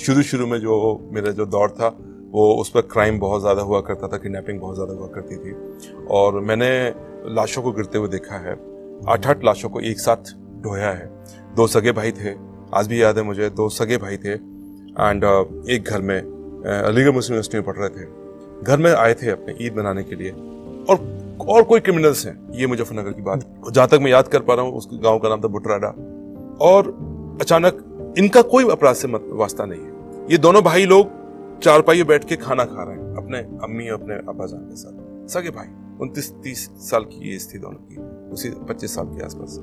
शुरू शुरू में जो मेरा जो दौर था, वो उस पर क्राइम बहुत ज़्यादा हुआ करता था किडनैपिंग बहुत ज़्यादा हुआ करती थी। और मैंने लाशों को गिरते हुए देखा है। आठ आठ लाशों को एक साथ ढोया है। दो सगे भाई थे, आज भी याद है मुझे, दो सगे भाई थे। एंड एक घर में अलीगढ़ मुस्लिम यूनिवर्सिटी में पढ़ रहे थे। घर में आए थे अपने ईद मनाने के लिए। और और कोई क्रिमिनल्स हैं, ये मुजफ्फरनगर की बात। जहाँ तक मैं याद कर पा रहा हूँ, उस गाँव का नाम था बुटराडा। और अचानक इनका कोई अपराध से वास्ता नहीं है। ये दोनों भाई लोग चारपाई बैठ के खाना खा रहे हैं, अपने अम्मी और अपने अब्बा जान के साथ। सगे भाई, उनतीस तीस साल की एज थी दोनों की, उसी पच्चीस साल के आसपास।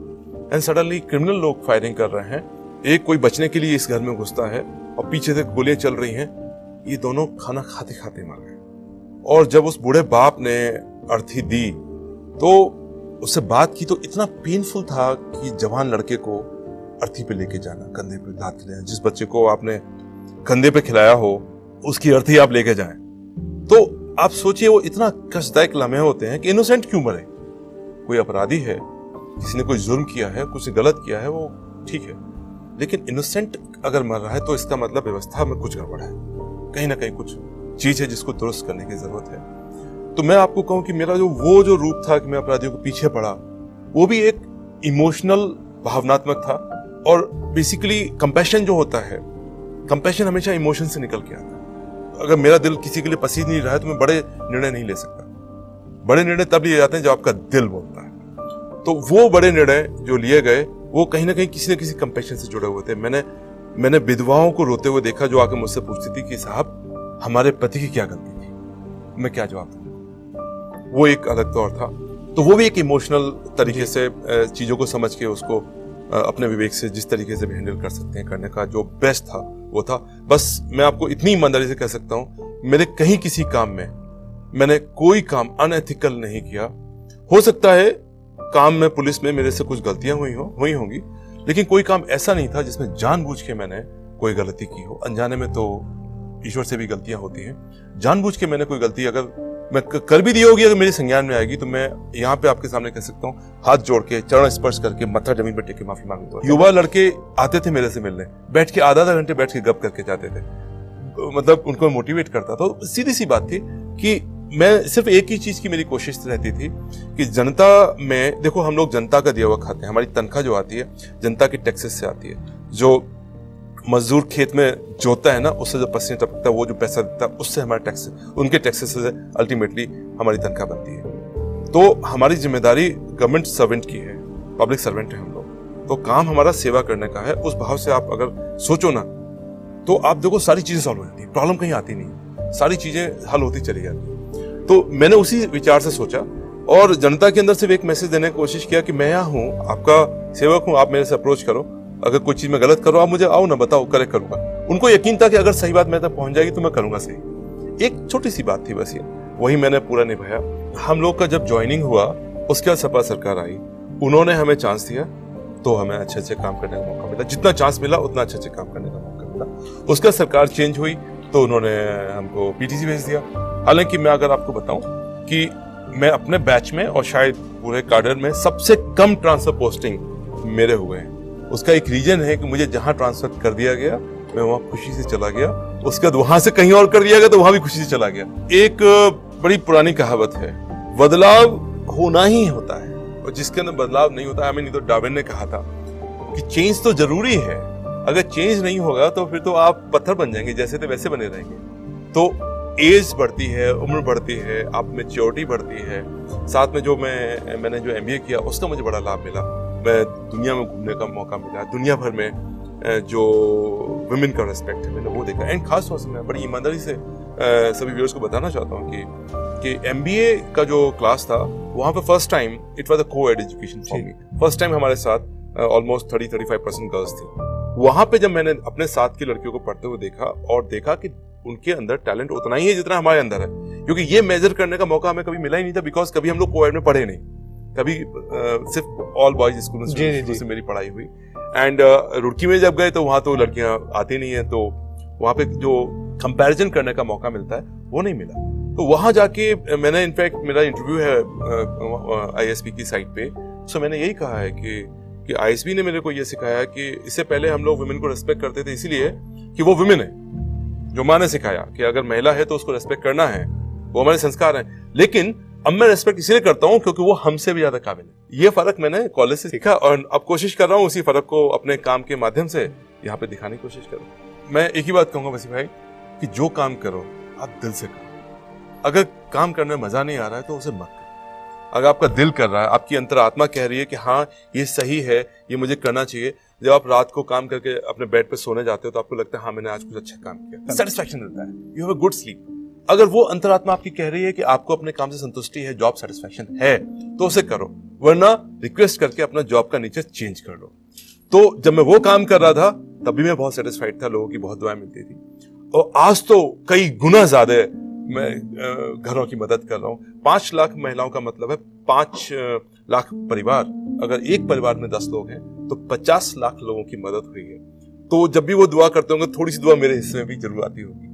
एंड सडनली क्रिमिनल लोग फायरिंग कर रहे हैं। एक कोई बचने के लिए इस घर में घुसता है और पीछे से गोलियाँ चल रही हैं। ये दोनों खाना खाते खाते मर गए। और जब उस बूढ़े बाप ने अर्थी दी तो उससे बात की तो इतना पेनफुल था कि जवान लड़के को अर्थी पे लेके जाना, कंधे पे लाद लेना जिस बच्चे को आपने कंधे पे खिलाया हो, उसकी अर्थी आप लेके जाए। तो आप सोचिए, वो इतना कष्टदायक लम्हे होते हैं कि इनोसेंट क्यों मरे? कोई अपराधी है, किसी ने कोई जुर्म किया है कुछ गलत किया है, वो ठीक है। लेकिन इनोसेंट अगर मर रहा है तो इसका मतलब व्यवस्था में कुछ गड़बड़ है। कहीं ना कहीं कुछ चीज़ है जिसको दुरुस्त करने की ज़रूरत है। तो मैं आपको कहूँ कि मेरा जो, वो जो रूप था कि मैं अपराधियों के पीछे पड़ा, वो भी एक इमोशनल, भावनात्मक था। और बेसिकली कंपैशन जो होता है कंपैशन हमेशा इमोशन से निकल के आता है। अगर मेरा दिल किसी के लिए पसीज नहीं रहा है तो मैं बड़े निर्णय नहीं ले सकता। बड़े निर्णय तब लिए जाते हैं जब आपका दिल बोलता है। तो वो बड़े निर्णय जो लिए गए वो कहीं ना कहीं किसी न किसी कंपेशन से जुड़े हुए थे। मैंने मैंने विधवाओं को रोते हुए देखा जो आके मुझसे पूछती थी कि साहब हमारे पति की क्या गलती थी? मैं क्या जवाब दूँ? वो एक अलग तौर था। तो वो भी एक इमोशनल तरीके से चीज़ों को समझ के उसको अपने विवेक से जिस तरीके से भी हैंडल कर सकते हैं करने का, जो बेस्ट था, वो था। बस मैं आपको इतनी ईमानदारी से कह सकता हूँ, मेरे कहीं किसी काम में मैंने कोई काम अनएथिकल नहीं किया। हो सकता है काम में, पुलिस में मेरे से कुछ गलतियाँ हुई हो, हुई होंगी, लेकिन कोई काम ऐसा नहीं था जिसमें जानबूझ के मैंने कोई गलती की हो। अनजाने में तो ईश्वर से भी गलतियाँ होती हैं। जानबूझ के मैंने कोई गलती, अगर मैं कर भी दी होगी, अगर मेरे संज्ञान में आएगी तो मैं यहाँ पे आपके सामने कह सकता हूँ, हाथ जोड़ के, चरण स्पर्श करके, मत्था ज़मीन पर टेके माफ़ी मांगूँगा। युवा लड़के आते थे मेरे से मिलने, बैठ के आधा आधा घंटे बैठ के गप करके जाते थे। मतलब उनको मोटिवेट करता था तो सीधी सी बात थी कि मैं सिर्फ़ एक ही चीज़ की मेरी कोशिश रहती थी कि जनता में, देखो हम लोग जनता का दिया हुआ खाते हैं, हमारी तनख्वाह जो आती है, जनता के टैक्सेस से आती है, जो मजदूर खेत में जोता है ना, उससे जो पसीने टपकता है वो जो पैसा देता है, उससे हमारे टैक्स उनके टैक्सेस से अल्टीमेटली हमारी तनख्वाह बनती है। तो हमारी ज़िम्मेदारी गवर्नमेंट सर्वेंट की है पब्लिक सर्वेंट है हम लोग। तो काम हमारा सेवा करने का है, उस भाव से आप अगर सोचो ना तो आप देखो सारी चीज़ें सॉल्व हो जाती है प्रॉब्लम कहीं आती नहीं सारी चीज़ें हल होती चली जाती है। तो मैंने उसी विचार से सोचा, और जनता के अंदर सिर्फ़ एक मैसेज देने की कोशिश किया कि मैं यहाँ हूँ, आपका सेवक हूँ, आप मेरे से अप्रोच करो। अगर कोई चीज़ में गलत करो, आप मुझे आओ ना, बताओ करेक्ट करूँगा। उनको यकीन था कि अगर सही बात मेरे तक पहुँच जाएगी तो मैं करूँगा सही। एक छोटी सी बात थी बस ये। वही मैंने पूरा निभाया। हम लोग का जब ज्वाइनिंग हुआ, उसके बाद सपा सरकार आई। उन्होंने हमें चांस दिया तो हमें अच्छे अच्छे काम करने का मौका मिला। जितना चांस मिला, उतना अच्छे अच्छे काम करने का मौका मिला। उसका सरकार चेंज हुई तो उन्होंने हमको पीटीसी भेज दिया। हालाँकि मैं अगर आपको बताऊँ कि मैं अपने बैच में और शायद पूरे कार्डर में सबसे कम ट्रांसफ़र पोस्टिंग मेरे हुए हैं। उसका एक रीजन है कि मुझे जहाँ ट्रांसफ़र कर दिया गया, मैं वहाँ खुशी से चला गया। उसके बाद वहाँ से कहीं और कर दिया गया तो वहाँ भी खुशी से चला गया। एक बड़ी पुरानी कहावत है, बदलाव होना ही होता है, और जिसके अंदर बदलाव नहीं होता नहीं तो डाविन ने कहा था कि चेंज तो ज़रूरी है। अगर चेंज नहीं होगा तो फिर तो आप पत्थर बन जाएँगे, जैसे थे वैसे बने रहेंगे। तो एज बढ़ती है, उम्र बढ़ती है, आप मेच्योरिटी बढ़ती है। साथ में जो मैं, मैंने जो एमबीए किया, उसका मुझे बड़ा लाभ मिला। मैं दुनिया में घूमने का मौका मिला दुनिया भर में जो वुमेन का रेस्पेक्ट है मैंने वो देखा। एंड खास तौर से मैं बड़ी ईमानदारी से सभी व्यूअर्स को बताना चाहता हूँ कि कि एमबीए का जो क्लास था वहाँ पे first time it was a coed education for me first time हमारे साथ almost thirty thirty five percent girls थी। वहाँ पे जब मैंने अपने साथ की लड़कियों को पढ़ते हुए देखा और देखा कि उनके अंदर टैलेंट उतना ही है जितना हमारे अंदर है क्योंकि ये मेजर करने का मौका हमें कभी मिला ही नहीं था बिकॉज़ कभी हम लोग कोविड में पढ़े नहीं। कभी uh, सिर्फ़ ऑल बॉयज़ स्कूल से मेरी पढ़ाई हुई। एंड रुड़की में जब गए तो वहाँ तो लड़कियाँ आती नहीं है तो वहाँ पे जो कंपैरिजन करने का मौका मिलता है वो नहीं मिला। तो वहाँ जाके मैंने इनफैक्ट मेरा इंटरव्यू है आईएसपी की साइट पे। सो मैंने यही कहा है कि कि आईएसपी ने मेरे को ये सिखाया कि इससे पहले हम लोग वुमेन को रेस्पेक्ट करते थे इसीलिए कि वो वुमेन है। जो माँ ने सिखाया कि अगर महिला है तो उसको रेस्पेक्ट करना है वो हमारे संस्कार हैं। लेकिन अब मैं रेस्पेक्ट इसलिए करता हूँ क्योंकि वो हमसे भी ज़्यादा काबिल है। ये फ़र्क मैंने कॉलेज से सीखा और अब कोशिश कर रहा हूँ उसी फ़र्क को अपने काम के माध्यम से यहाँ पे दिखाने की कोशिश करूँ। मैं एक ही बात कहूँगा वसी भाई कि जो काम करो आप दिल से करो। अगर काम करने में मज़ा नहीं आ रहा है तो उसे मत करो। अगर आपका दिल कर रहा है आपकी अंतरात्मा कह रही है कि हाँ ये सही है ये मुझे करना चाहिए। जब आप रात को काम करके अपने बेड पे सोने जाते हो तो आपको लगता है हाँ मैंने आज कुछ अच्छा काम किया। सेटिस्फेक्शन मिलता है। You have a good sleep अगर वो अंतरात्मा आपकी कह रही है कि आपको अपने काम से संतुष्टि है जॉब सेटिस्फेक्शन है तो उसे करो, वरना रिक्वेस्ट करके अपना जॉब का नीचे चेंज कर लो। तो जब मैं वो काम कर रहा था, तब भी मैं बहुत सेटिस्फाइड था, लोगों की बहुत दुआएँ मिलती थी। और आज तो कई गुना ज़्यादा मैं घरों की मदद कर रहा हूँ। पाँच लाख महिलाओं का मतलब है पाँच लाख परिवार। अगर एक परिवार में दस लोग हैं तो पचास लाख लोगों की मदद हुई है। तो जब भी वो दुआ करते होंगे, थोड़ी सी दुआ मेरे हिस्से में भी ज़रूर आती होगी।